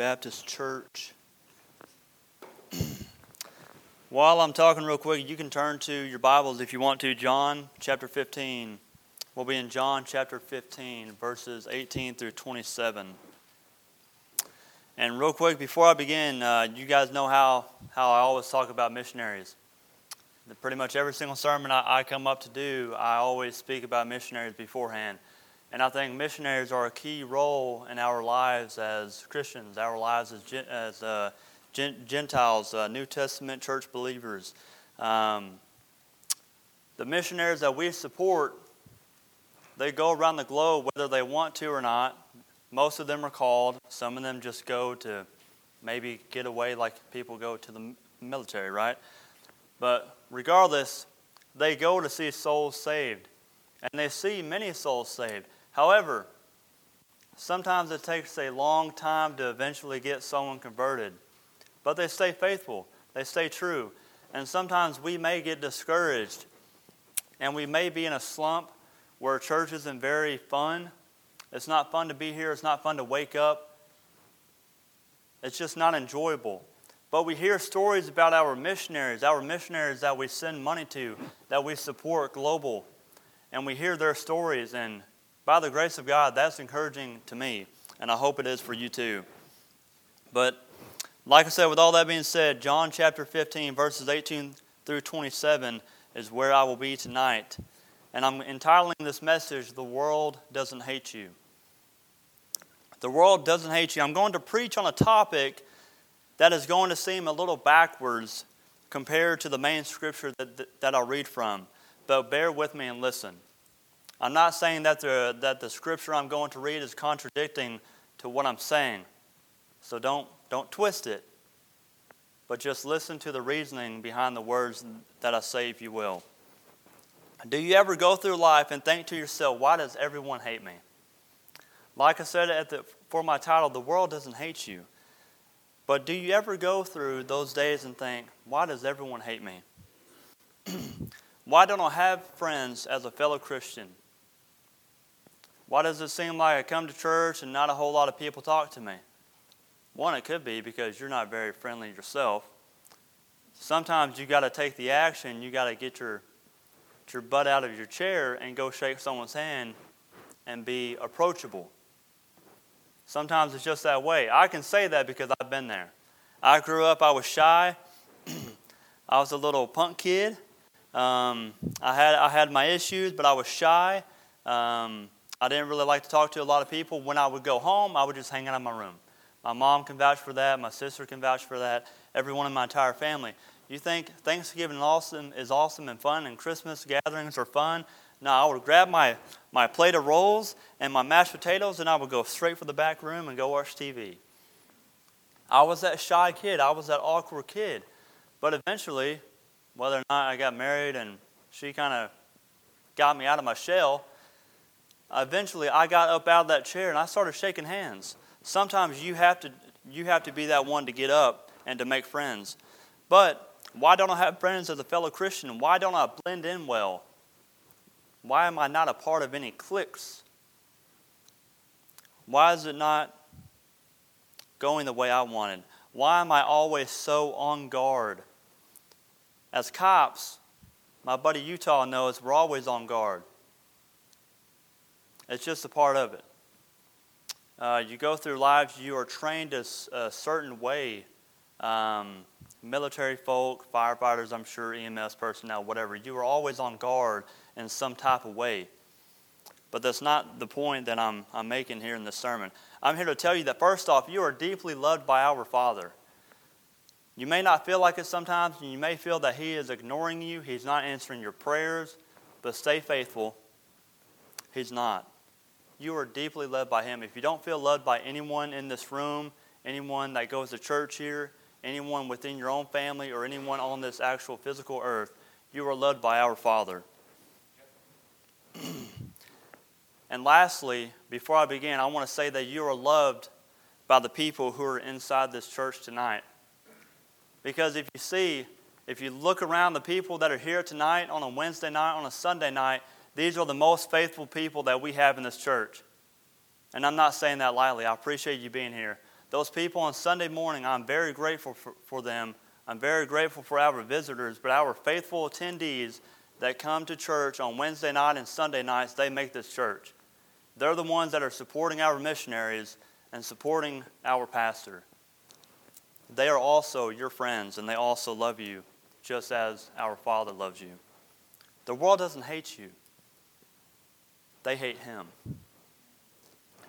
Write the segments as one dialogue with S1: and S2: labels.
S1: Baptist Church. While I'm talking real quick, you can turn to your Bibles if you want to. John chapter 15. We'll be in John chapter 15, verses 18 through 27. And real quick, before I begin, uh, you guys know how, how I always talk about missionaries. Pretty much every single sermon I, I come up to do, I always speak about missionaries beforehand. And I think missionaries are a key role in our lives as Christians, our lives as, as uh, Gentiles, uh, New Testament church believers. Um, the missionaries that we support, they go around the globe whether they want to or not. Most of them are called. Some of them just go to maybe get away like people go to the military, right? But regardless, they go to see souls saved. And they see many souls saved. However, sometimes it takes a long time to eventually get someone converted, but they stay faithful, they stay true. And sometimes we may get discouraged and we may be in a slump where church isn't very fun. It's not fun to be here, it's not fun to wake up. It's just not enjoyable. But we hear stories about our missionaries, our missionaries that we send money to, that we support global. And we hear their stories, and by the grace of God, that's encouraging to me, and I hope it is for you too. But like I said, with all that being said, John chapter 15, verses 18 through 27 is where I will be tonight. And I'm entitling this message, The World Doesn't Hate You. The world doesn't hate you. I'm going to preach on a topic that is going to seem a little backwards compared to the main scripture that, that, I'll read from. But bear with me and listen. I'm not saying that the, that the scripture I'm going to read is contradicting to what I'm saying. So don't, don't twist it. But just listen to the reasoning behind the words that I say, if you will. Do you ever go through life and think to yourself, why does everyone hate me? Like I said at the, for my title, the world doesn't hate you. But do you ever go through those days and think, why does everyone hate me? why don't I have friends as a fellow Christian? Why does it seem like I come to church and not a whole lot of people talk to me? One, it could be because you're not very friendly yourself. Sometimes you got to take the action. You got to get your your butt out of your chair and go shake someone's hand and be approachable. Sometimes it's just that way. I can say that because I've been there. I grew up, I was shy. I was a little punk kid. Um, I, had, I had my issues, but I was shy. Um, I didn't really like to talk to a lot of people. When I would go home, I would just hang out in my room. My mom can vouch for that. My sister can vouch for that. Everyone in my entire family. You think Thanksgiving awesome is awesome and fun, and Christmas gatherings are fun? No, I would grab my, my plate of rolls and my mashed potatoes, and I would go straight for the back room and go watch TV. I was that shy kid. I was that awkward kid. But eventually, whether or not I got married and she kind of got me out of my shell, eventually I got up out of that chair and I started shaking hands. Sometimes you have to you have to be that one to get up and to make friends. But why don't I have friends as a fellow Christian? Why don't I blend in well? Why am I not a part of any cliques? Why is it not going the way I wanted? Why am I always so on guard? As cops, my buddy Utah knows we're always on guard. It's just a part of it. Uh, you go through lives, you are trained a, a certain way. Um, military folk, firefighters, I'm sure, EMS personnel, whatever. You are always on guard in some type of way. But that's not the point that I'm, I'm making here in this sermon. I'm here to tell you that first off, you are deeply loved by our Father. You may not feel like it sometimes, and you may feel that He is ignoring you, He's not answering your prayers, but stay faithful. He's not you are deeply led by Him. If you don't feel loved by anyone in this room, anyone that goes to church here, anyone within your own family, or anyone on this actual physical earth, you are loved by our Father. and lastly, before I begin, I want to say that you are loved by the people who are inside this church tonight. Because if you see, if you look around the people that are here tonight on a Wednesday night, on a Sunday night, these are the most faithful people that we have in this church. And I'm not saying that lightly. I appreciate you being here. Those people on Sunday morning, I'm very grateful for, for them. I'm very grateful for our visitors, but our faithful attendees that come to church on Wednesday night and Sunday nights, they make this church. They're the ones that are supporting our missionaries and supporting our pastor. They are also your friends, and they also love you, just as our Father loves you. The world doesn't hate you, they hate Him.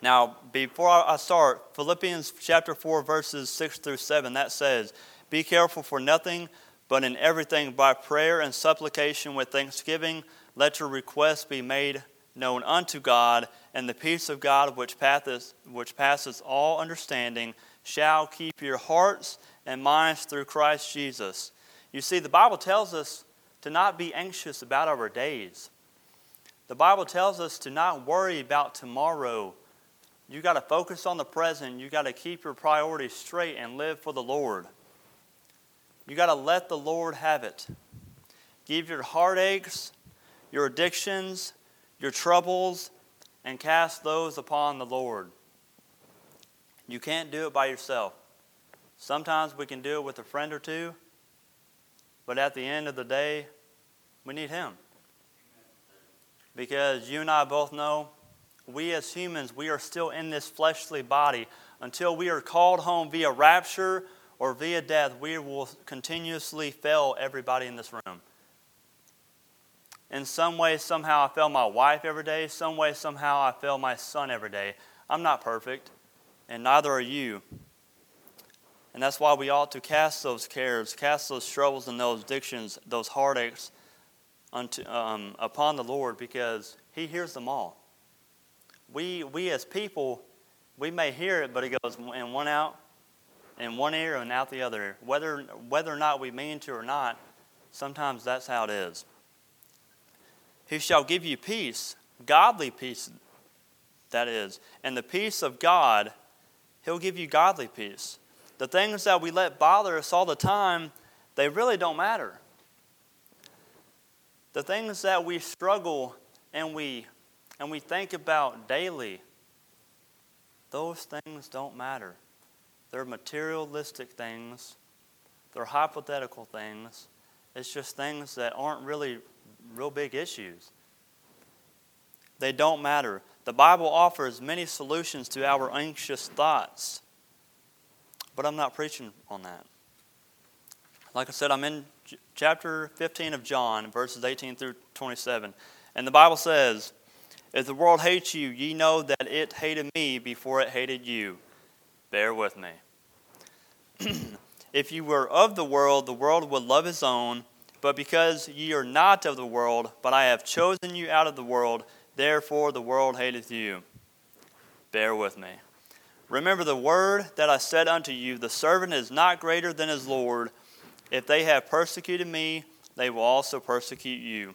S1: Now, before I start, Philippians chapter 4, verses 6 through 7, that says, Be careful for nothing, but in everything by prayer and supplication with thanksgiving, let your requests be made known unto God, and the peace of God, which passes, which passes all understanding, shall keep your hearts and minds through Christ Jesus. You see, the Bible tells us to not be anxious about our days. The Bible tells us to not worry about tomorrow you got to focus on the present. You got to keep your priorities straight and live for the Lord. You got to let the Lord have it. Give your heartaches, your addictions, your troubles, and cast those upon the Lord. You can't do it by yourself. Sometimes we can do it with a friend or two, but at the end of the day, we need Him. Because you and I both know we as humans, we are still in this fleshly body. Until we are called home via rapture or via death, we will continuously fail everybody in this room. In some way, somehow, I fail my wife every day. Some way, somehow, I fail my son every day. I'm not perfect, and neither are you. And that's why we ought to cast those cares, cast those troubles and those addictions, those heartaches unto, um, upon the Lord because He hears them all we, we as people, we may hear it, but it goes in one out, in one ear and out the other. Whether, whether or not we mean to or not, sometimes that's how it is. He shall give you peace, godly peace, that is. And the peace of God, He'll give you godly peace. The things that we let bother us all the time, they really don't matter. The things that we struggle and we and we think about daily, those things don't matter. They're materialistic things, they're hypothetical things. It's just things that aren't really real big issues. They don't matter. The Bible offers many solutions to our anxious thoughts, but I'm not preaching on that. Like I said, I'm in chapter 15 of John, verses 18 through 27. And the Bible says, if the world hates you, ye know that it hated me before it hated you. Bear with me. if you were of the world, the world would love his own. But because ye are not of the world, but I have chosen you out of the world, therefore the world hateth you. Bear with me. Remember the word that I said unto you The servant is not greater than his Lord. If they have persecuted me, they will also persecute you.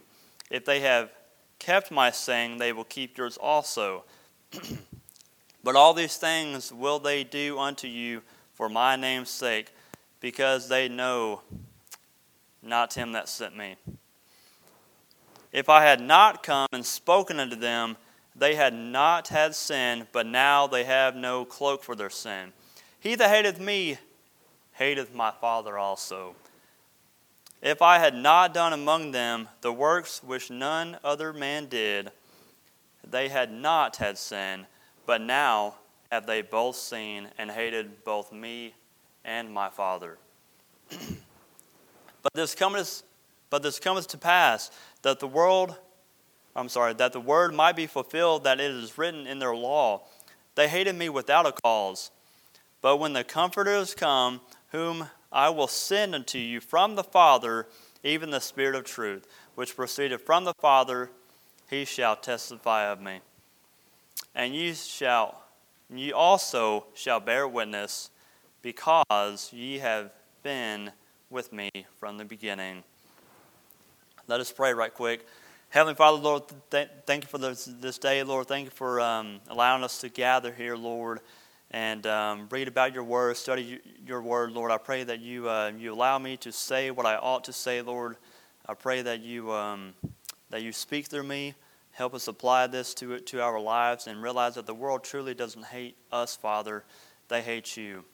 S1: If they have kept my saying, they will keep yours also. but all these things will they do unto you for my name's sake, because they know not him that sent me. If I had not come and spoken unto them, they had not had sin, but now they have no cloak for their sin. He that hateth me hateth my Father also. If I had not done among them the works which none other man did, they had not had sin, but now have they both seen and hated both me and my Father. but this cometh but this cometh to pass that the world I'm sorry, that the word might be fulfilled that it is written in their law. They hated me without a cause. But when the Comforter is come, whom I will send unto you from the Father, even the Spirit of truth, which proceeded from the Father, he shall testify of me. And ye shall ye also shall bear witness, because ye have been with me from the beginning. Let us pray right quick. Heavenly Father, Lord, th- thank you for this, this day, Lord. Thank you for um, allowing us to gather here, Lord and um, read about your word, study your word, Lord. I pray that you uh, you allow me to say what I ought to say, Lord. I pray that you um, that you speak through me. Help us apply this to to our lives and realize that the world truly doesn't hate us, Father. they hate you.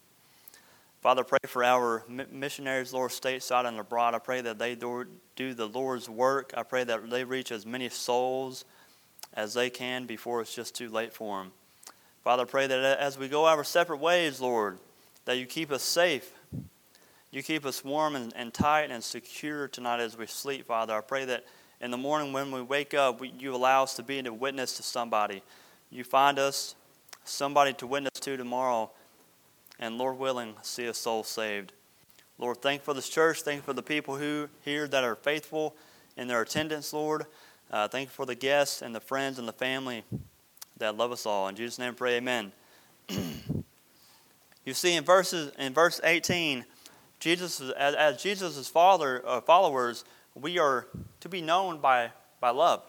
S1: Father, pray for our missionaries, Lord, stateside and abroad. I pray that they do the Lord's work. I pray that they reach as many souls as they can before it's just too late for them. Father, I pray that as we go our separate ways, Lord, that you keep us safe. You keep us warm and, and tight and secure tonight as we sleep, Father. I pray that in the morning when we wake up, we, you allow us to be a witness to somebody. You find us somebody to witness to tomorrow, and Lord willing, see a soul saved. Lord, thank for this church. Thank for the people who here that are faithful in their attendance, Lord. Uh, thank for the guests and the friends and the family that love us all. In Jesus' name, pray, Amen. you see, in verses in verse 18, Jesus, as, as Jesus' father uh, followers, we are to be known by, by love.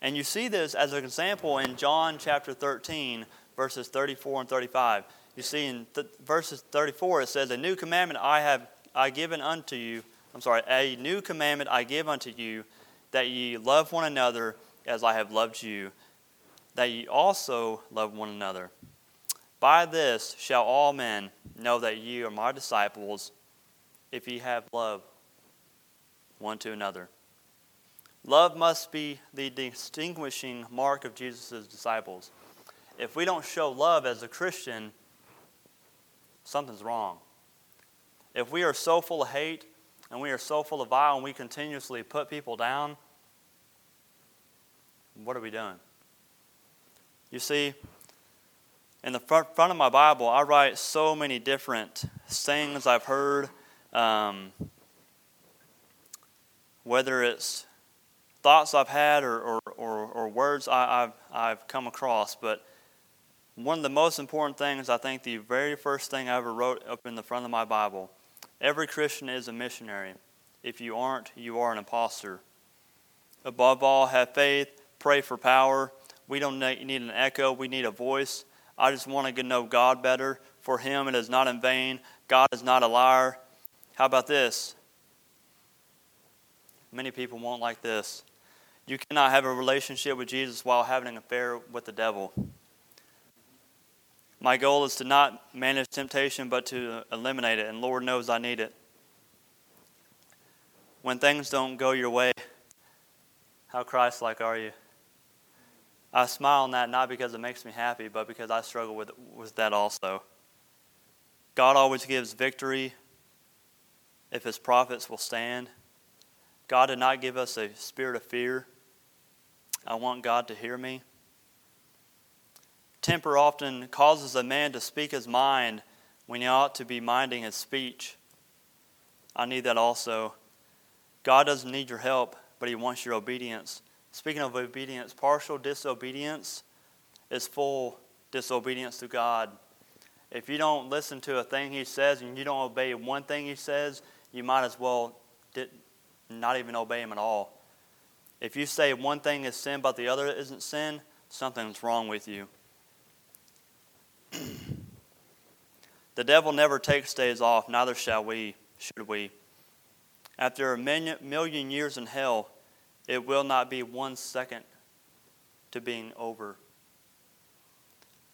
S1: And you see this as an example in John chapter 13, verses 34 and 35. You see in th- verses 34, it says, A new commandment I have I given unto you, I'm sorry, a new commandment I give unto you, that ye love one another as I have loved you, that ye also love one another. By this shall all men know that ye are my disciples, if ye have love one to another. Love must be the distinguishing mark of Jesus' disciples. If we don't show love as a Christian, something's wrong. If we are so full of hate and we are so full of vile and we continuously put people down, what are we doing? You see, in the front, front of my Bible, I write so many different things I've heard. Um, whether it's thoughts I've had or, or, or, or words I, have I've come across. But one of the most important things, I think, the very first thing I ever wrote up in the front of my Bible every Christian is a missionary. If you aren't, you are an impostor. Above all, have faith, pray for power. We don't need an echo, we need a voice. I just want to know God better. For Him, it is not in vain. God is not a liar. How about this? Many people won't like this. You cannot have a relationship with Jesus while having an affair with the devil. My goal is to not manage temptation, but to eliminate it, and Lord knows I need it. When things don't go your way, how Christ like are you? I smile on that not because it makes me happy, but because I struggle with, with that also. God always gives victory if his prophets will stand. God did not give us a spirit of fear. I want God to hear me. Temper often causes a man to speak his mind when he ought to be minding his speech. I need that also. God doesn't need your help, but he wants your obedience. Speaking of obedience, partial disobedience is full disobedience to God. If you don't listen to a thing he says and you don't obey one thing he says, you might as well not even obey him at all. If you say one thing is sin but the other isn't sin, something's wrong with you. the devil never takes days off, neither shall we, should we. After a million years in hell, it will not be one second to being over.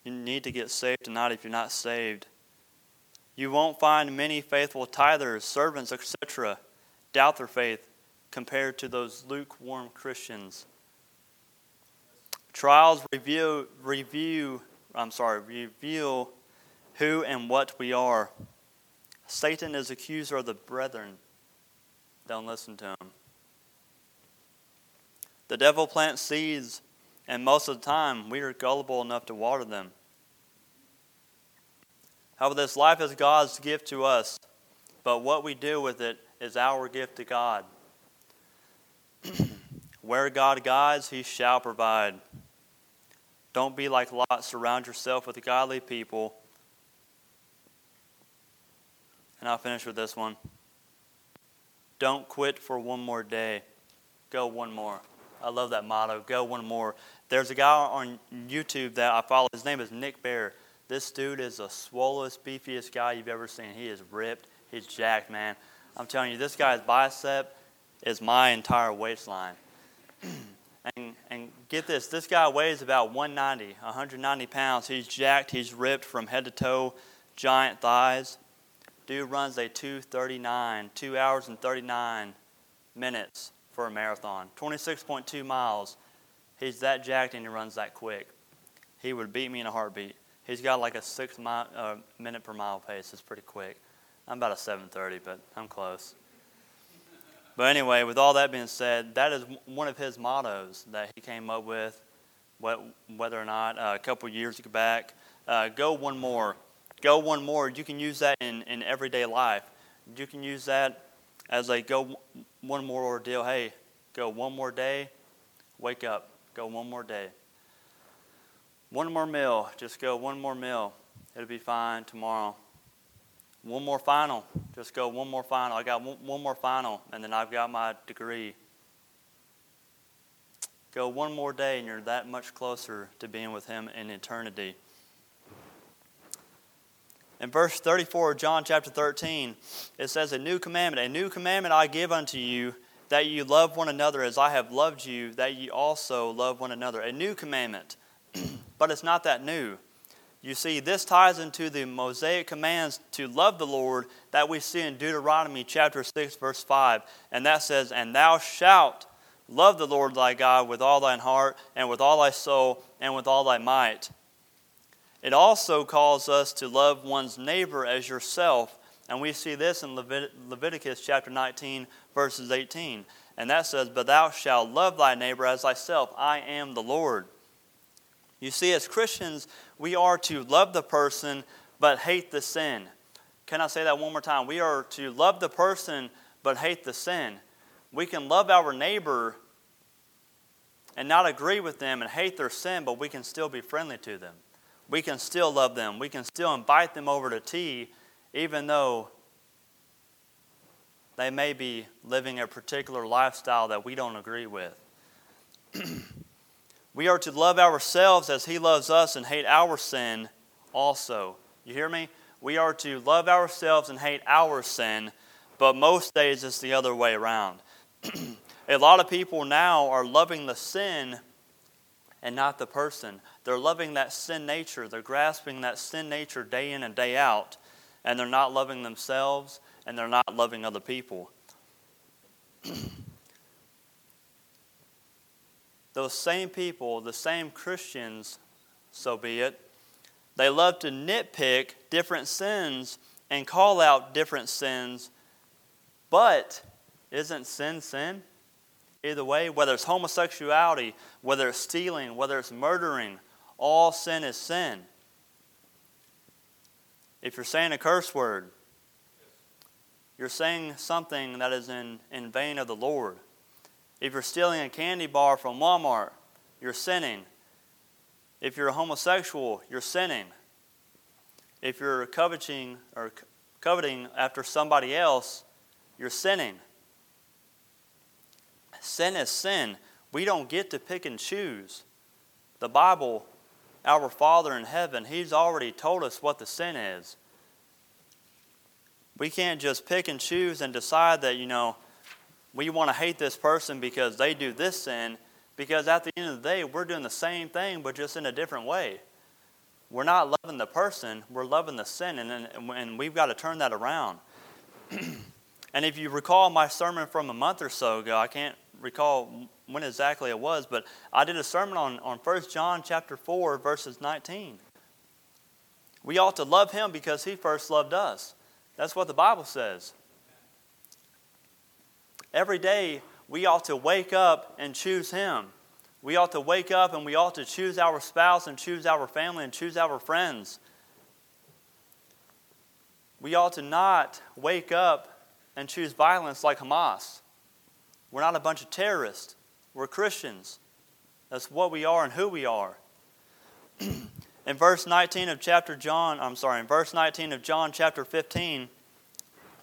S1: You need to get saved tonight if you're not saved. You won't find many faithful tithers, servants, etc doubt their faith compared to those lukewarm Christians. Trials review, review, I'm sorry, reveal who and what we are. Satan is accuser of the brethren. Don't listen to him. The devil plants seeds, and most of the time we are gullible enough to water them. However, this life is God's gift to us, but what we do with it is our gift to God. Where God guides, he shall provide. Don't be like Lot. Surround yourself with godly people. And I'll finish with this one. Don't quit for one more day. Go one more. I love that motto. Go one more. There's a guy on YouTube that I follow. His name is Nick Bare. This dude is the swollest, beefiest guy you've ever seen. He is ripped. He's jacked, man. I'm telling you, this guy's bicep is my entire waistline. And, and get this this guy weighs about 190, 190 pounds. He's jacked, he's ripped from head to toe, giant thighs. Dude runs a 239, 2 hours and 39 minutes for a marathon, 26.2 miles. He's that jacked and he runs that quick. He would beat me in a heartbeat. He's got like a six mile, uh, minute per mile pace. It's pretty quick. I'm about a 7:30, but I'm close. But anyway, with all that being said, that is one of his mottos that he came up with, whether or not uh, a couple years back. Uh, go one more. Go one more. You can use that in, in everyday life. You can use that as they go one more ordeal. Hey, go one more day. Wake up. Go one more day. One more meal. Just go one more meal. It'll be fine tomorrow. One more final. Just go one more final. I got one, more final, and then I've got my degree. Go one more day, and you're that much closer to being with Him in eternity. In verse 34 of John chapter 13, it says, A new commandment, a new commandment I give unto you, that you love one another as I have loved you, that ye also love one another. A new commandment. but it's not that new. You see, this ties into the Mosaic commands to love the Lord that we see in Deuteronomy chapter 6, verse 5. And that says, And thou shalt love the Lord thy God with all thine heart, and with all thy soul, and with all thy might. It also calls us to love one's neighbor as yourself. And we see this in Levit- Leviticus chapter 19, verses 18. And that says, But thou shalt love thy neighbor as thyself. I am the Lord. You see, as Christians, we are to love the person but hate the sin. Can I say that one more time? We are to love the person but hate the sin. We can love our neighbor and not agree with them and hate their sin, but we can still be friendly to them. We can still love them. We can still invite them over to tea, even though they may be living a particular lifestyle that we don't agree with. We are to love ourselves as He loves us and hate our sin also. You hear me? We are to love ourselves and hate our sin, but most days it's the other way around. a lot of people now are loving the sin and not the person. They're loving that sin nature, they're grasping that sin nature day in and day out, and they're not loving themselves and they're not loving other people. those same people, the same Christians, so be it, they love to nitpick different sins and call out different sins. But isn't sin sin? Either way, whether it's homosexuality, whether it's stealing, whether it's murdering, all sin is sin. If you're saying a curse word, you're saying something that is in, in vain of the Lord. If you're stealing a candy bar from Walmart, you're sinning. If you're a homosexual, you're sinning. If you're coveting or coveting after somebody else, you're sinning. Sin is sin. We don't get to pick and choose. The Bible, our Father in heaven, He's already told us what the sin is. We can't just pick and choose and decide that, you know, we want to hate this person because they do this sin, because at the end of the day, we're doing the same thing, but just in a different way. We're not loving the person, we're loving the sin, and, and we've got to turn that around. and if you recall my sermon from a month or so ago, I can't recall when exactly it was, but I did a sermon on, on 1 John chapter 4, verses 19. We ought to love him because he first loved us. That's what the Bible says. Every day, we ought to wake up and choose Him. We ought to wake up and we ought to choose our spouse and choose our family and choose our friends. We ought to not wake up and choose violence like Hamas. We're not a bunch of terrorists. We're Christians. That's what we are and who we are. in verse 19 of chapter John, I'm sorry, in verse 19 of John chapter 15,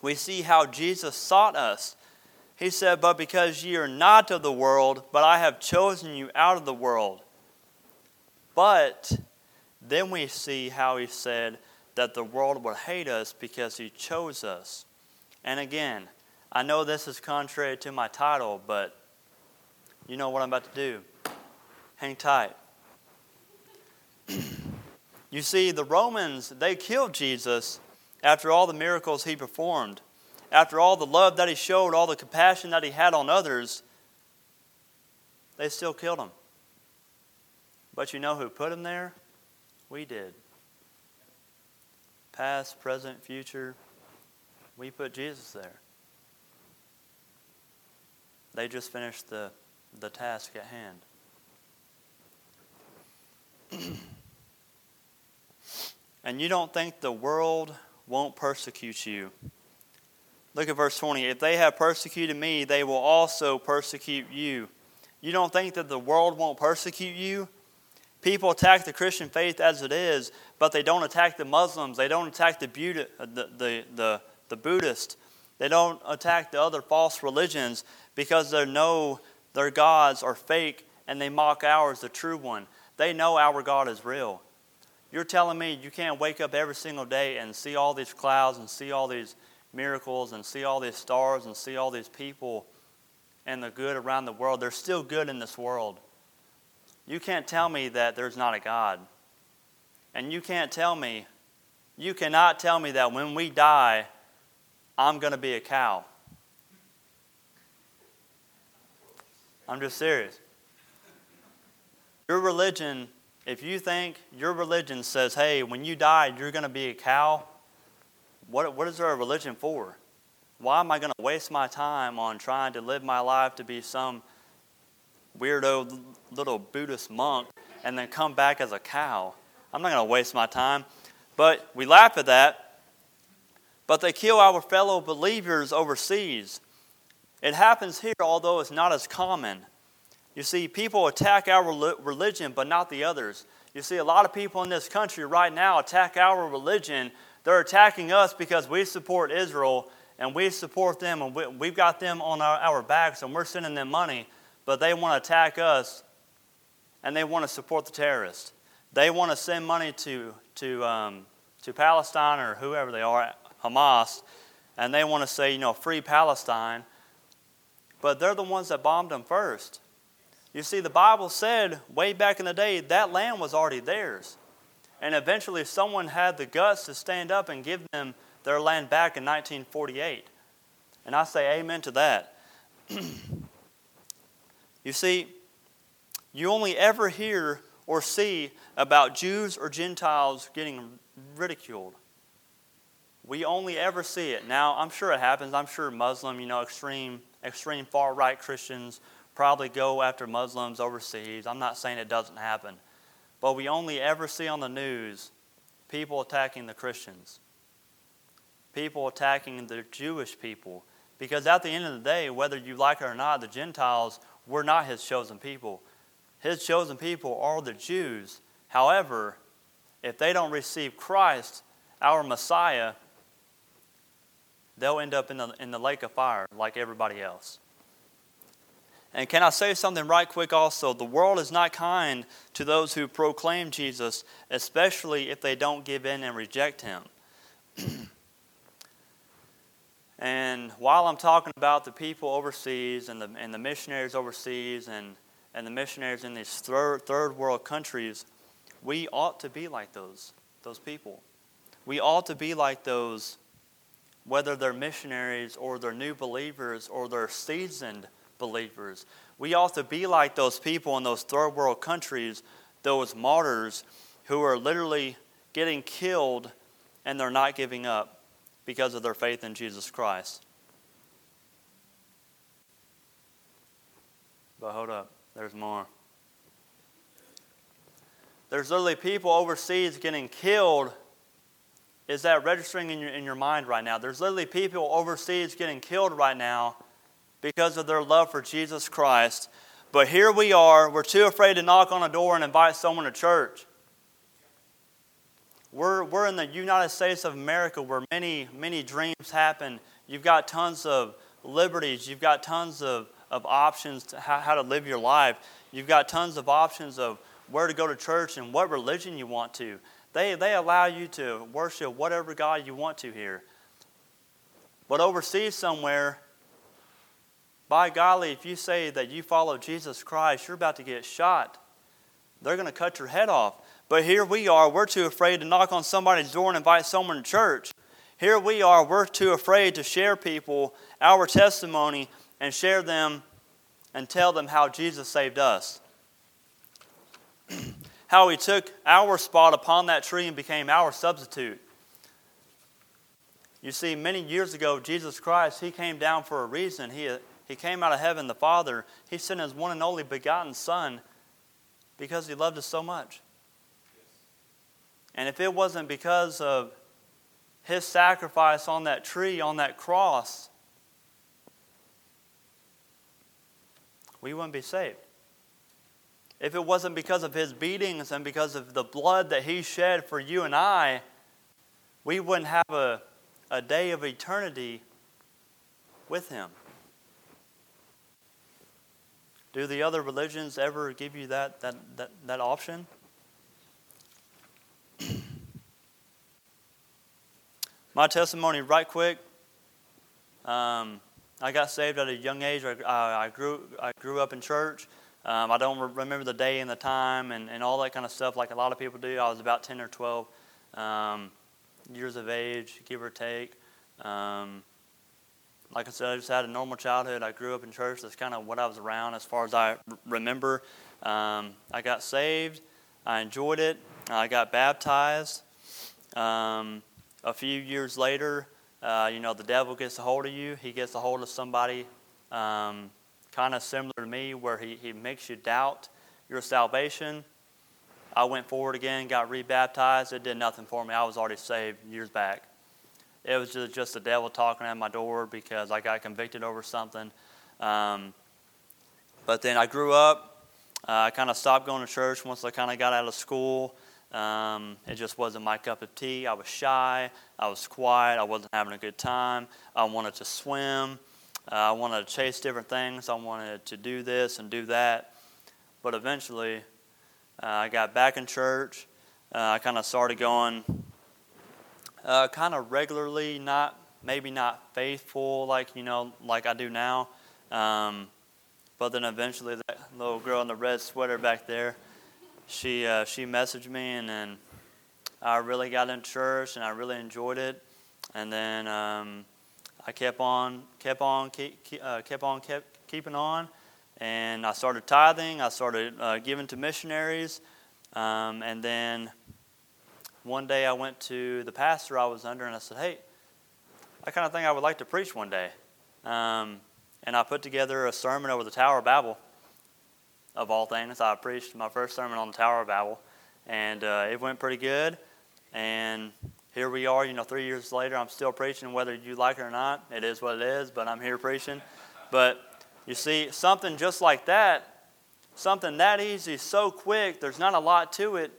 S1: we see how Jesus sought us he said, But because ye are not of the world, but I have chosen you out of the world. But then we see how he said that the world would hate us because he chose us. And again, I know this is contrary to my title, but you know what I'm about to do. hang tight. you see, the Romans, they killed Jesus after all the miracles he performed, after all the love that he showed, all the compassion that he had on others. They still killed him. But you know who put him there? We did. Past, present, future, we put Jesus there. They just finished the, the task at hand. and you don't think the world won't persecute you. Look at verse 20. If they have persecuted me, they will also persecute you. You don't think that the world won't persecute you? People attack the Christian faith as it is, but they don't attack the Muslims. They don't attack the, the, the, the, the Buddhists. They don't attack the other false religions because they know their gods are fake and they mock ours, the true one. They know our God is real. You're telling me you can't wake up every single day and see all these clouds and see all these miracles and see all these stars and see all these people and the good around the world. There's still good in this world. You can't tell me that there's not a God. And you can't tell me, you cannot tell me that when we die, I'm going to be a cow. I'm just serious. Your religion, if you think your religion says, hey, when you die, you're going to be a cow, what, what is there a religion for? Why am I going to waste my time on trying to live my life to be some weirdo little Buddhist monk and then come back as a cow? I'm not going to waste my time. But we laugh at that. But they kill our fellow believers overseas. It happens here, although it's not as common. You see, people attack our religion, but not the others. You see, a lot of people in this country right now attack our religion. They're attacking us because we support Israel and we support them and we, have got them on our, our backs and we're sending them money, but they want to attack us and they want to support the terrorists. They want to send money to, to, um, to Palestine or whoever they are, Hamas, and they want to say, you know, free Palestine but they're the ones that bombed them first. You see, the Bible said way back in the day that land was already theirs. And eventually, someone had the guts to stand up and give them their land back in 1948. And I say amen to that. you see, you only ever hear or see about Jews or Gentiles getting ridiculed. We only ever see it. Now, I'm sure it happens. I'm sure Muslim, you know, extreme extreme far right Christians probably go after Muslims overseas. I'm not saying it doesn't happen. But we only ever see on the news people attacking the Christians, people attacking the Jewish people. Because at the end of the day, whether you like it or not, the Gentiles were not his chosen people. His chosen people are the Jews. However, if they don't receive Christ, our Messiah, they'll end up in the, in the lake of fire like everybody else. And can I say something right quick also? The world is not kind to those who proclaim Jesus, especially if they don't give in and reject him. and while I'm talking about the people overseas and the, and the missionaries overseas and, and the missionaries in these third, third world countries, we ought to be like those, those people. We ought to be like those whether they're missionaries or they're new believers or they're seasoned believers. We ought to be like those people in those third world countries, those martyrs who are literally getting killed and they're not giving up because of their faith in Jesus Christ. But hold up, there's more. There's literally people overseas getting killed is that registering in your, in your mind right now? There's literally people overseas getting killed right now because of their love for Jesus Christ. But here we are, we're too afraid to knock on a door and invite someone to church. We're, we're in the United States of America where many, many dreams happen. You've got tons of liberties, you've got tons of, of options to how, how to live your life. You've got tons of options of where to go to church and what religion you want to. They, they allow you to worship whatever God you want to here. But overseas somewhere, by golly, if you say that you follow Jesus Christ, you're about to get shot. they're going to cut your head off. But here we are, we're too afraid to knock on somebody's door and invite someone to church. Here we are, we're too afraid to share people our testimony and share them and tell them how Jesus saved us. how he took our spot upon that tree and became our substitute. You see, many years ago, Jesus Christ, he came down for a reason. He, he came out of heaven, the Father. He sent his one and only begotten Son because he loved us so much. And if it wasn't because of his sacrifice on that tree, on that cross, we wouldn't be saved. If it wasn't because of his beatings and because of the blood that he shed for you and I, we wouldn't have a, a day of eternity with him. Do the other religions ever give you that, that, that, that option? My testimony, right quick. Um, I got saved at a young age. I, I grew, I grew up in church. Um, I don't re- remember the day and the time and, and all that kind of stuff like a lot of people do. I was about 10 or 12 um, years of age, give or take. Um, like I said, I just had a normal childhood. I grew up in church. That's kind of what I was around as far as I remember. Um, I got saved. I enjoyed it. I got baptized. Um, a few years later, uh, you know, the devil gets a hold of you. He gets a hold of somebody um, kind of similar to me, where he, he makes you doubt your salvation. I went forward again, got rebaptized. It did nothing for me. I was already saved years back. It was just, just the devil talking at my door because I got convicted over something. Um, but then I grew up. Uh, I kind of stopped going to church once I kind of got out of school. Um, it just wasn't my cup of tea. I was shy. I was quiet. I wasn't having a good time. I wanted to swim. Uh, I wanted to chase different things. I wanted to do this and do that. But eventually, uh, I got back in church. Uh, I kind of started going uh, kind of regularly, not maybe not faithful like you know like I do now. Um, but then eventually, that little girl in the red sweater back there she uh, she messaged me, and then I really got in church, and I really enjoyed it. And then um, I kept on kept on keep, uh, kept on kept keeping on, and I started tithing. I started uh, giving to missionaries, um, and then one day I went to the pastor I was under, and I said, "Hey, I kind of think I would like to preach one day." Um, and I put together a sermon over the Tower of Babel of all things. I preached my first sermon on the Tower of Babel, and uh, it went pretty good. And here we are, you know, three years later, I'm still preaching, whether you like it or not. It is what it is, but I'm here preaching. But you see, something just like that, something that easy, so quick, there's not a lot to it.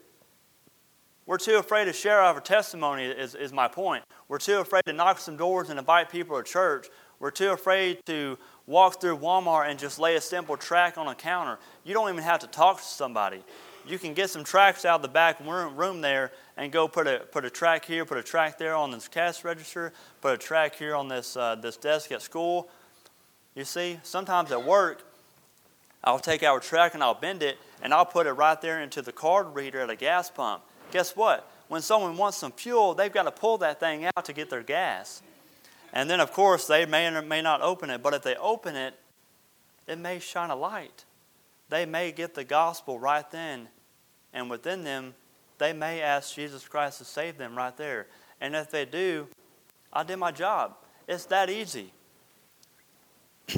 S1: We're too afraid to share our testimony, is, is my point. We're too afraid to knock some doors and invite people to church. We're too afraid to walk through Walmart and just lay a simple track on a counter. You don't even have to talk to somebody. You can get some tracks out of the back room there and go put a, put a track here, put a track there on this cash register, put a track here on this, uh, this desk at school. You see, sometimes at work, I'll take our track and I'll bend it and I'll put it right there into the card reader at a gas pump. Guess what? When someone wants some fuel, they've got to pull that thing out to get their gas. And then, of course, they may or may not open it, but if they open it, it may shine a light. They may get the gospel right then, and within them, they may ask Jesus Christ to save them right there. And if they do, I did my job. It's that easy.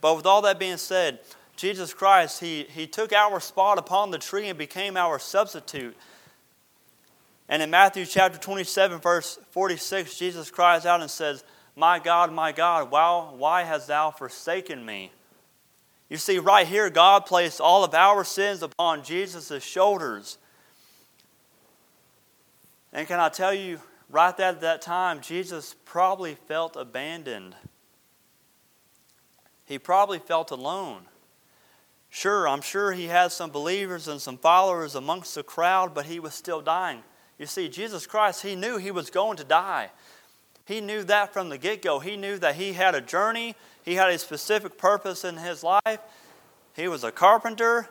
S1: but with all that being said, Jesus Christ, he, he took our spot upon the tree and became our substitute. And in Matthew chapter 27, verse 46, Jesus cries out and says, My God, my God, why, why hast thou forsaken me? You see, right here, God placed all of our sins upon Jesus' shoulders. And can I tell you, right at that time, Jesus probably felt abandoned. He probably felt alone. Sure, I'm sure he had some believers and some followers amongst the crowd, but he was still dying. You see, Jesus Christ, he knew he was going to die. He knew that from the get go. He knew that he had a journey, he had a specific purpose in his life. He was a carpenter,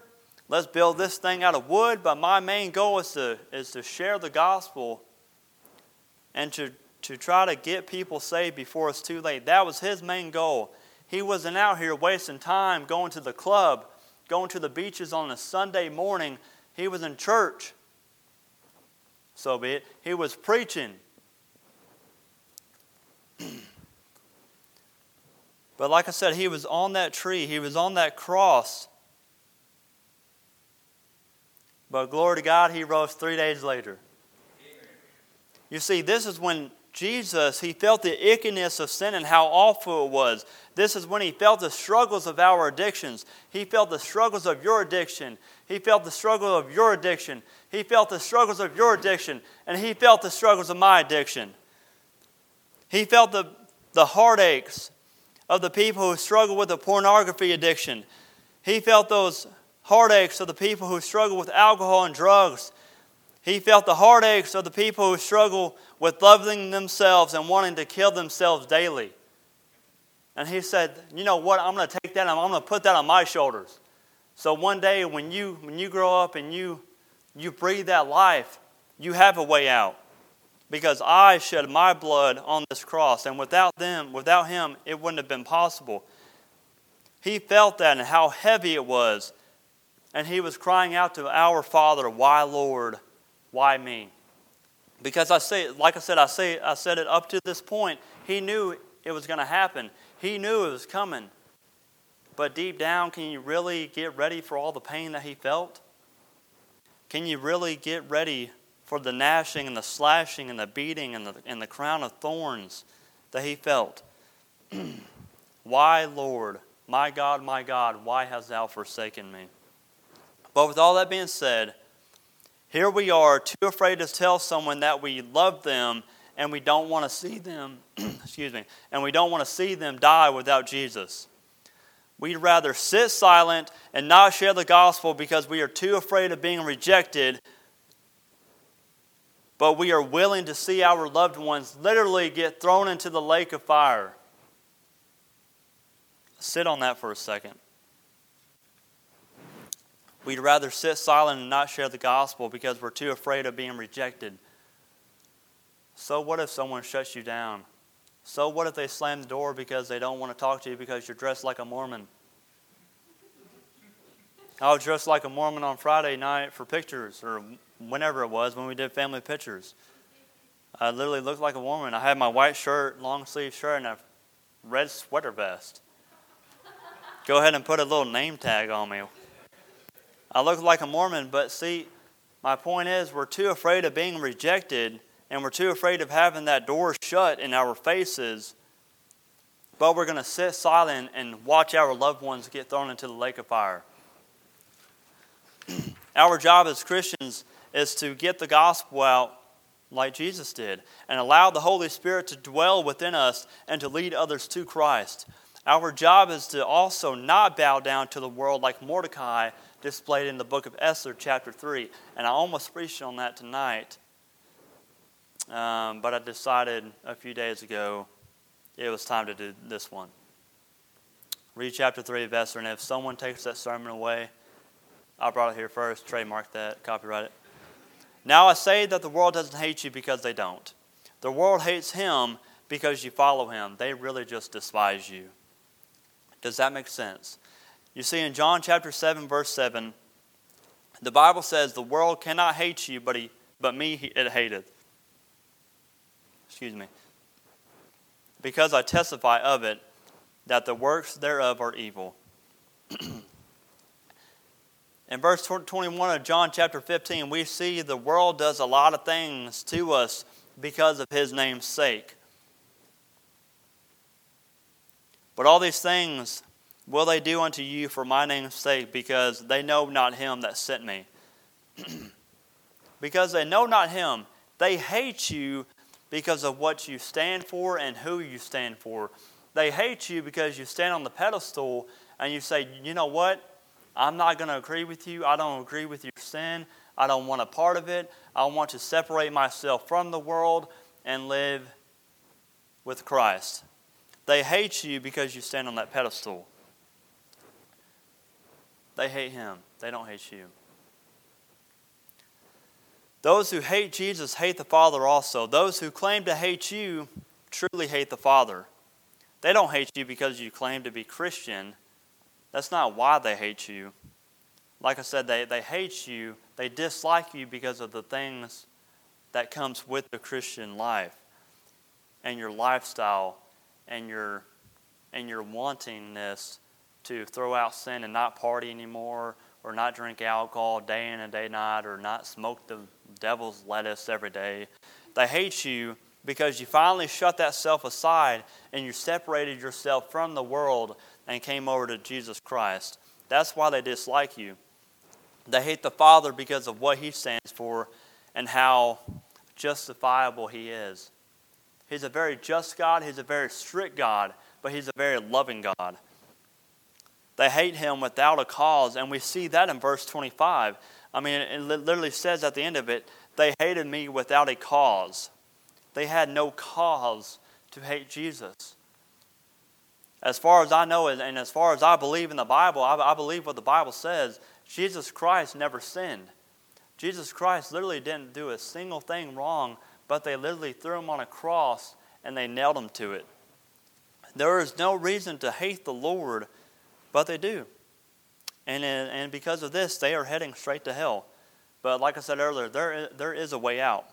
S1: let's build this thing out of wood, but my main goal is to, is to share the gospel and to, to try to get people saved before it's too late. That was his main goal. He wasn't out here wasting time going to the club, going to the beaches on a Sunday morning. He was in church. So be it. He was preaching. but like I said, he was on that tree, he was on that cross. But glory to God, he rose three days later. You see, this is when Jesus, he felt the ickiness of sin and how awful it was. This is when he felt the struggles of our addictions. He felt the struggles of your addiction. He felt the struggle of your addiction. He felt the struggles of your addiction. And he felt the struggles of my addiction. He felt the, the heartaches of the people who struggle with a pornography addiction. He felt those heartaches of the people who struggle with alcohol and drugs. He felt the heartaches of the people who struggle with loving themselves and wanting to kill themselves daily. And he said, You know what? I'm going to take that and I'm going to put that on my shoulders. So one day when you, when you grow up and you, you breathe that life, you have a way out. Because I shed my blood on this cross, and without them, without him, it wouldn't have been possible. He felt that and how heavy it was. And he was crying out to our Father, Why, Lord? Why me? Because I say, like I said, I say I said it up to this point, he knew it was going to happen. He knew it was coming. But deep down, can you really get ready for all the pain that he felt? Can you really get ready for the gnashing and the slashing and the beating and the, and the crown of thorns that he felt? why, Lord, my God, my God, why hast thou forsaken me? But with all that being said, here we are, too afraid to tell someone that we love them and we don't want to see them, excuse me, and we don't want to see them die without Jesus. We'd rather sit silent and not share the gospel because we are too afraid of being rejected, but we are willing to see our loved ones literally get thrown into the lake of fire. Sit on that for a second. We'd rather sit silent and not share the gospel because we're too afraid of being rejected. So, what if someone shuts you down? So, what if they slam the door because they don't want to talk to you because you're dressed like a Mormon? I was dressed like a Mormon on Friday night for pictures, or whenever it was when we did family pictures. I literally looked like a woman. I had my white shirt, long sleeve shirt, and a red sweater vest. Go ahead and put a little name tag on me. I look like a Mormon, but see, my point is, we're too afraid of being rejected, and we're too afraid of having that door shut in our faces. But we're going to sit silent and watch our loved ones get thrown into the lake of fire. our job as Christians is to get the gospel out like Jesus did and allow the Holy Spirit to dwell within us and to lead others to Christ. Our job is to also not bow down to the world like Mordecai displayed in the book of Esther, chapter 3. And I almost preached on that tonight, um, but I decided a few days ago it was time to do this one. Read chapter 3 of Esther, and if someone takes that sermon away, I brought it here first, trademark that, copyright it. Now I say that the world doesn't hate you because they don't. The world hates him because you follow him. They really just despise you. Does that make sense? You see, in John chapter 7, verse 7, the Bible says, The world cannot hate you, but, he, but me it hateth. Excuse me. Because I testify of it, that the works thereof are evil. in verse 21 of John chapter 15, we see the world does a lot of things to us because of his name's sake. But all these things will they do unto you for my name's sake, because they know not him that sent me. because they know not him, they hate you because of what you stand for and who you stand for. They hate you because you stand on the pedestal and you say, you know what? I'm not going to agree with you. I don't agree with your sin. I don't want a part of it. I want to separate myself from the world and live with Christ. They hate you because you stand on that pedestal. They hate him. They don't hate you. Those who hate Jesus hate the Father also. Those who claim to hate you truly hate the Father. They don't hate you because you claim to be Christian. That's not why they hate you. Like I said, they, they hate you, they dislike you because of the things that comes with the Christian life and your lifestyle and your and your wantingness to throw out sin and not party anymore or not drink alcohol day in and day night or not smoke the devil's lettuce every day. They hate you because you finally shut that self aside and you separated yourself from the world and came over to Jesus Christ. That's why they dislike you. They hate the Father because of what He stands for and how justifiable He is. He's a very just God, He's a very strict God, but He's a very loving God. They hate Him without a cause, and we see that in verse 25. I mean, it literally says at the end of it, they hated me without a cause. They had no cause to hate Jesus. As far as I know, and as far as I believe in the Bible, I believe what the Bible says Jesus Christ never sinned. Jesus Christ literally didn't do a single thing wrong, but they literally threw him on a cross and they nailed him to it. There is no reason to hate the Lord, but they do. And, and because of this, they are heading straight to hell. But like I said earlier, there, there is a way out.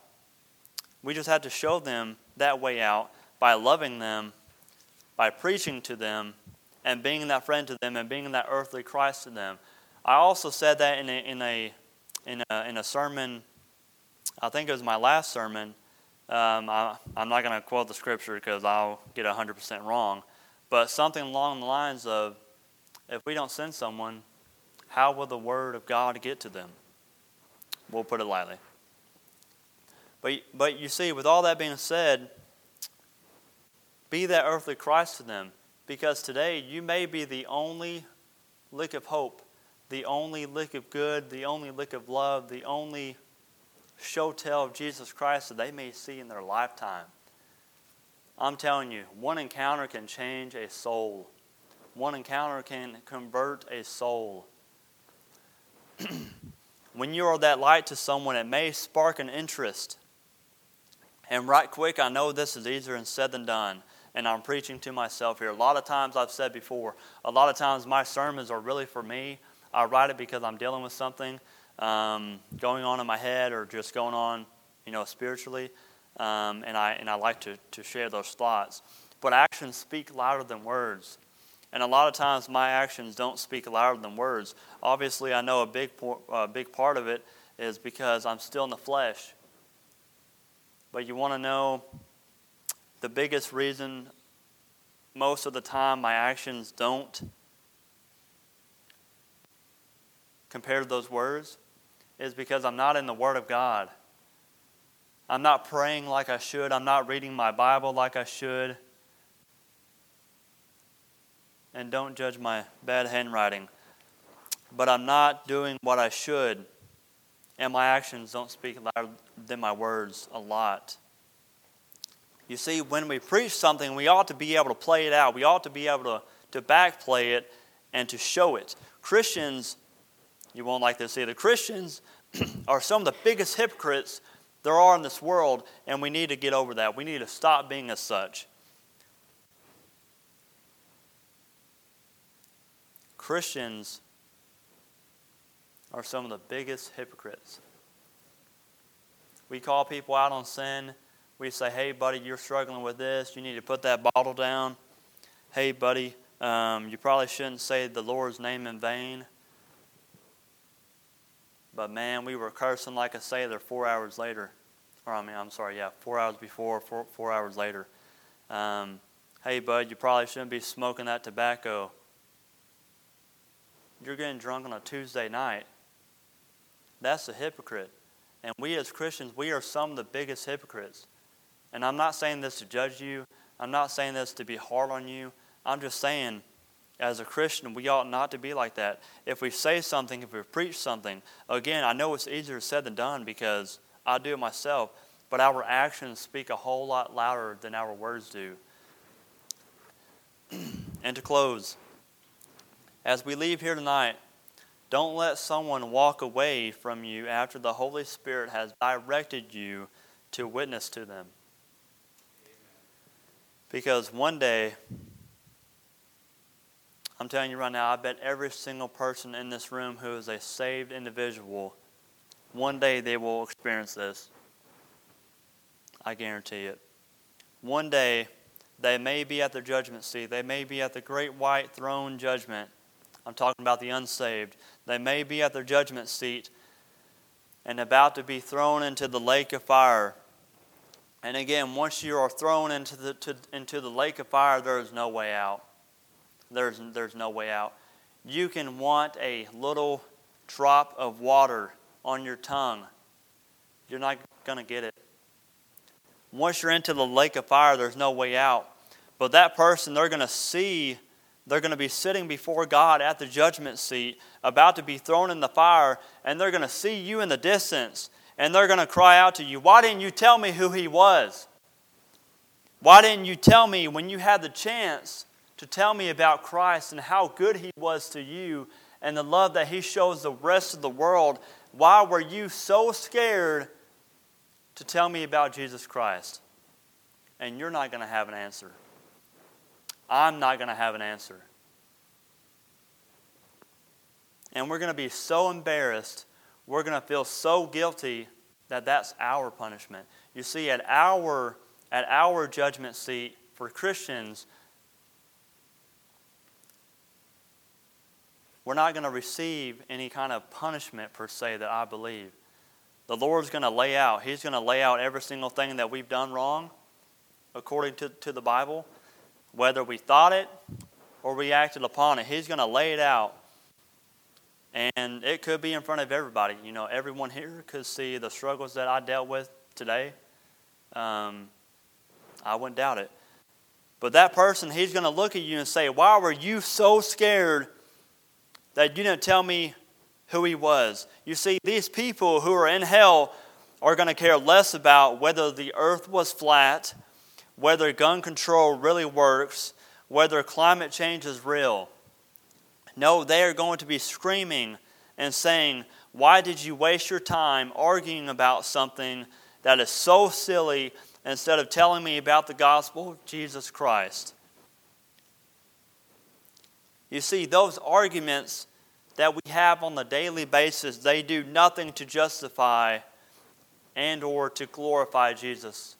S1: We just have to show them that way out by loving them, by preaching to them, and being that friend to them, and being that earthly Christ to them. I also said that in a, in a, in a, in a sermon, I think it was my last sermon. Um, I, I'm not going to quote the scripture because I'll get 100% wrong, but something along the lines of if we don't send someone, how will the word of God get to them? We'll put it lightly. But, but you see, with all that being said, be that earthly Christ to them because today you may be the only lick of hope the only lick of good, the only lick of love, the only show tell of Jesus Christ that they may see in their lifetime. I'm telling you, one encounter can change a soul. One encounter can convert a soul. when you are that light to someone, it may spark an interest. And right quick, I know this is easier said than done. And I'm preaching to myself here. A lot of times, I've said before, a lot of times my sermons are really for me. I write it because I'm dealing with something um, going on in my head or just going on, you know, spiritually. Um, and, I, and I like to, to share those thoughts. But actions speak louder than words. And a lot of times my actions don't speak louder than words. Obviously, I know a big, a big part of it is because I'm still in the flesh. But you want to know the biggest reason most of the time my actions don't compare to those words is because I'm not in the Word of God. I'm not praying like I should. I'm not reading my Bible like I should. And don't judge my bad handwriting. But I'm not doing what I should. And my actions don't speak louder than my words a lot. You see, when we preach something, we ought to be able to play it out. We ought to be able to, to backplay it and to show it. Christians you won't like this either. Christians are some of the biggest hypocrites there are in this world, and we need to get over that. We need to stop being as such. Christians are some of the biggest hypocrites. We call people out on sin. We say, hey, buddy, you're struggling with this. You need to put that bottle down. Hey, buddy, um, you probably shouldn't say the Lord's name in vain. But man, we were cursing like a sailor four hours later. Or I mean, I'm sorry, yeah, four hours before, four, four hours later. Um, hey, bud, you probably shouldn't be smoking that tobacco. You're getting drunk on a Tuesday night. That's a hypocrite. And we as Christians, we are some of the biggest hypocrites. And I'm not saying this to judge you, I'm not saying this to be hard on you. I'm just saying as a Christian, we ought not to be like that. If we say something, if we preach something, again, I know it's easier said than done because I do it myself, but our actions speak a whole lot louder than our words do. and to close, as we leave here tonight, Don't let someone walk away from you after the Holy Spirit has directed you to witness to them. Because one day, I'm telling you right now, I bet every single person in this room who is a saved individual, one day they will experience this. I guarantee it. One day, they may be at the judgment seat. They may be at the great white throne judgment. I'm talking about the unsaved. They may be at their judgment seat and about to be thrown into the lake of fire. And again, once you are thrown into the, to, into the lake of fire, there is no way out. There's, there's no way out. You can want a little drop of water on your tongue. You're not going to get it. Once you're into the lake of fire, there's no way out. But that person, they're going to see, they're going to be sitting before God at the judgment seat, about to be thrown in the fire, and they're going to see you in the distance, and they're going to cry out to you, Why didn't you tell me who he was? Why didn't you tell me when you had the chance to tell me about Christ and how good he was to you and the love that he shows the rest of the world? Why were you so scared to tell me about Jesus Christ? And you're not going to have an answer. I'm not going to have an answer. And we're going to be so embarrassed, we're going to feel so guilty that that's our punishment. You see, at our, at our judgment seat for Christians, we're not going to receive any kind of punishment per se that I believe. The Lord's going to lay out, He's going to lay out every single thing that we've done wrong according to, to the Bible, whether we thought it or we acted upon it. He's going to lay it out. And it could be in front of everybody. You know, everyone here could see the struggles that I dealt with today. Um, I wouldn't doubt it. But that person, he's going to look at you and say, Why were you so scared that you didn't tell me who he was? You see, these people who are in hell are going to care less about whether the earth was flat whether gun control really works, whether climate change is real. No, they are going to be screaming and saying, Why did you waste your time arguing about something that is so silly instead of telling me about the gospel of Jesus Christ? You see, those arguments that we have on the daily basis, they do nothing to justify and or to glorify Jesus.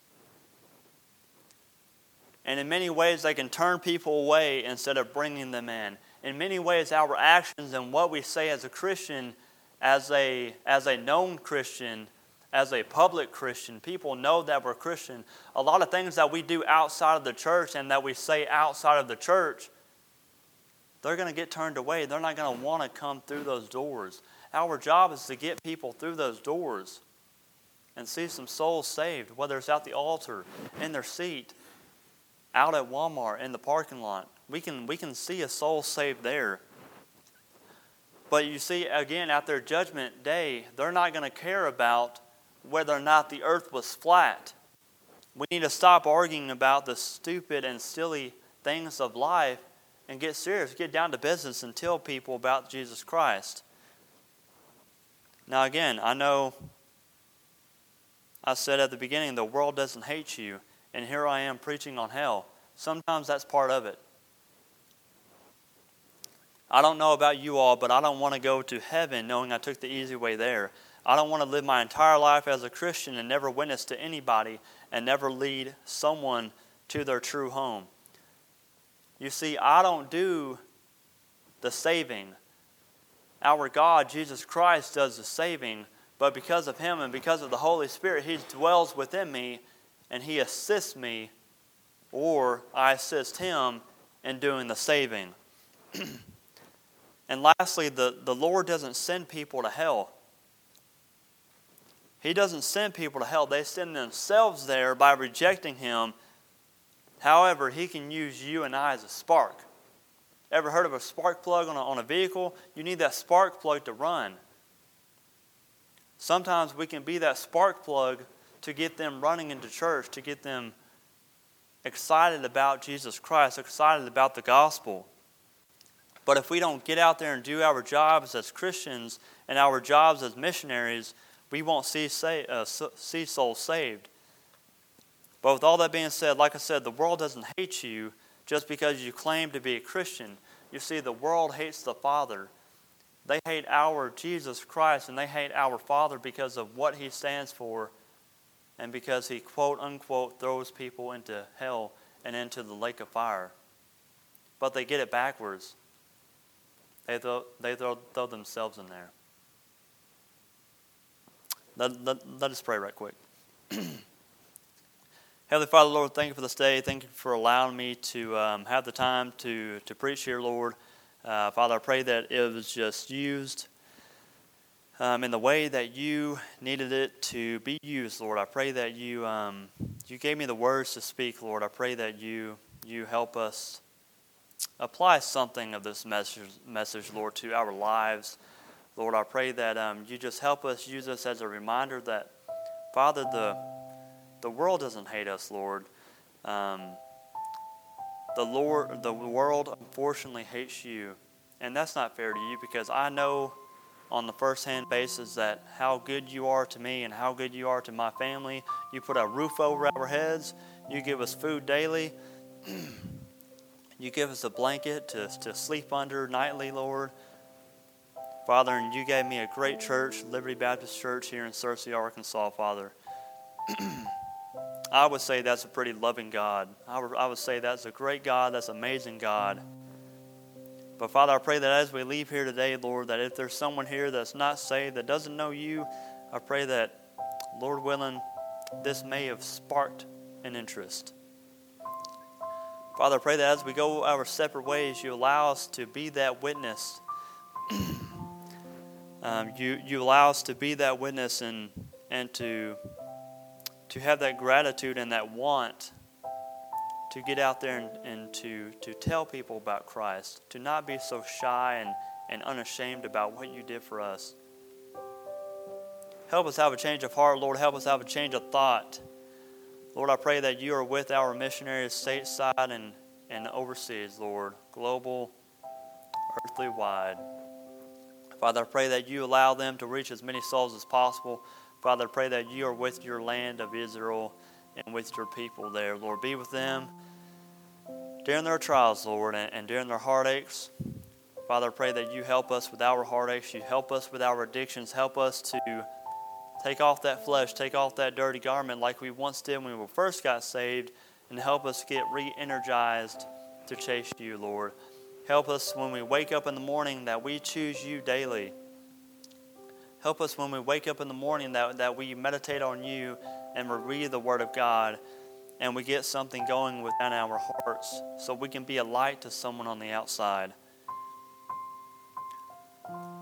S1: And in many ways, they can turn people away instead of bringing them in. In many ways, our actions and what we say as a Christian, as a, as a known Christian, as a public Christian, people know that we're Christian. A lot of things that we do outside of the church and that we say outside of the church, they're going to get turned away. They're not going to want to come through those doors. Our job is to get people through those doors and see some souls saved, whether it's at the altar, in their seat, out at Walmart in the parking lot. We can, we can see a soul saved there. But you see, again, at their judgment day, they're not going to care about whether or not the earth was flat. We need to stop arguing about the stupid and silly things of life and get serious, get down to business and tell people about Jesus Christ. Now, again, I know I said at the beginning the world doesn't hate you and here I am preaching on hell. Sometimes that's part of it. I don't know about you all, but I don't want to go to heaven knowing I took the easy way there. I don't want to live my entire life as a Christian and never witness to anybody and never lead someone to their true home. You see, I don't do the saving. Our God, Jesus Christ, does the saving, but because of Him and because of the Holy Spirit, He dwells within me and He assists me, or I assist Him in doing the saving. and lastly, the, the Lord doesn't send people to hell. He doesn't send people to hell, they send themselves there by rejecting Him. However, He can use you and I as a spark. Ever heard of a spark plug on a, on a vehicle? You need that spark plug to run. Sometimes we can be that spark plug to get them running into church, to get them excited about Jesus Christ, excited about the gospel. But if we don't get out there and do our jobs as Christians and our jobs as missionaries, we won't see, uh, see souls saved. But with all that being said, like I said, the world doesn't hate you just because you claim to be a Christian. You see, the world hates the Father. They hate our Jesus Christ and they hate our Father because of what He stands for and because He, quote unquote, throws people into hell and into the lake of fire. But they get it backwards. They throw, they throw, throw themselves in there. Let, let, let us pray right quick. Heavenly Father, Lord, thank you for this day. Thank you for allowing me to um, have the time to, to preach here, Lord. Uh, Father, I pray that it was just used um, in the way that you needed it to be used, Lord. I pray that you um, you gave me the words to speak, Lord. I pray that you you help us apply something of this message, message Lord, to our lives. Lord, I pray that um, you just help us use this as a reminder that, Father, the, the world doesn't hate us, Lord. Um, the Lord, the world unfortunately hates you, and that's not fair to you because I know on the first-hand basis that how good you are to me and how good you are to my family. You put a roof over our heads. You give us food daily. you give us a blanket to, to sleep under nightly, Lord. Father, and you gave me a great church, Liberty Baptist Church here in Searcy, Arkansas, Father. I would say that's a pretty loving God. I would, I would say that's a great God, that's an amazing God. But Father, I pray that as we leave here today, Lord, that if there's someone here that's not saved, that doesn't know you, I pray that, Lord willing, this may have sparked an interest. Father, I pray that as we go our separate ways, you allow us to be that witness um, you, you allow us to be that witness and, and to, to have that gratitude and that want to get out there and, and to, to tell people about Christ, to not be so shy and, and unashamed about what you did for us. Help us have a change of heart, Lord. Help us have a change of thought. Lord, I pray that you are with our missionaries stateside and, and overseas, Lord, global, earthly wide. Father, I pray that you allow them to reach as many souls as possible. Father, I pray that you are with your land of Israel and with your people there. Lord, be with them during their trials, Lord, and, and during their heartaches. Father, I pray that you help us with our heartaches. You help us with our addictions. Help us to take off that flesh, take off that dirty garment like we once did when we first got saved, and help us get re energized to chase you, Lord. Help us when we wake up in the morning that we choose you daily. Help us when we wake up in the morning that, that we meditate on you and we read the Word of God and we get something going within our hearts so we can be a light to someone on the outside.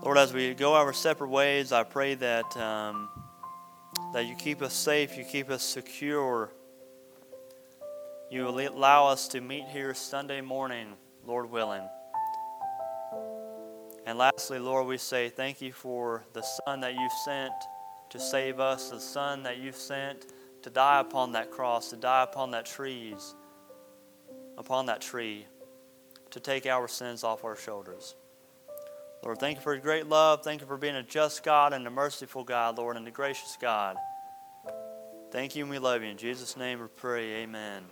S1: Lord, as we go our separate ways, I pray that, um, that you keep us safe, you keep us secure. You allow us to meet here Sunday morning Lord willing. And lastly, Lord, we say thank you for the Son that you've sent to save us, the Son that you've sent to die upon that cross, to die upon that trees, upon that tree, to take our sins off our shoulders. Lord, thank you for your great love. Thank you for being a just God and a merciful God, Lord, and a gracious God. Thank you and we love you. In Jesus' name we pray, amen.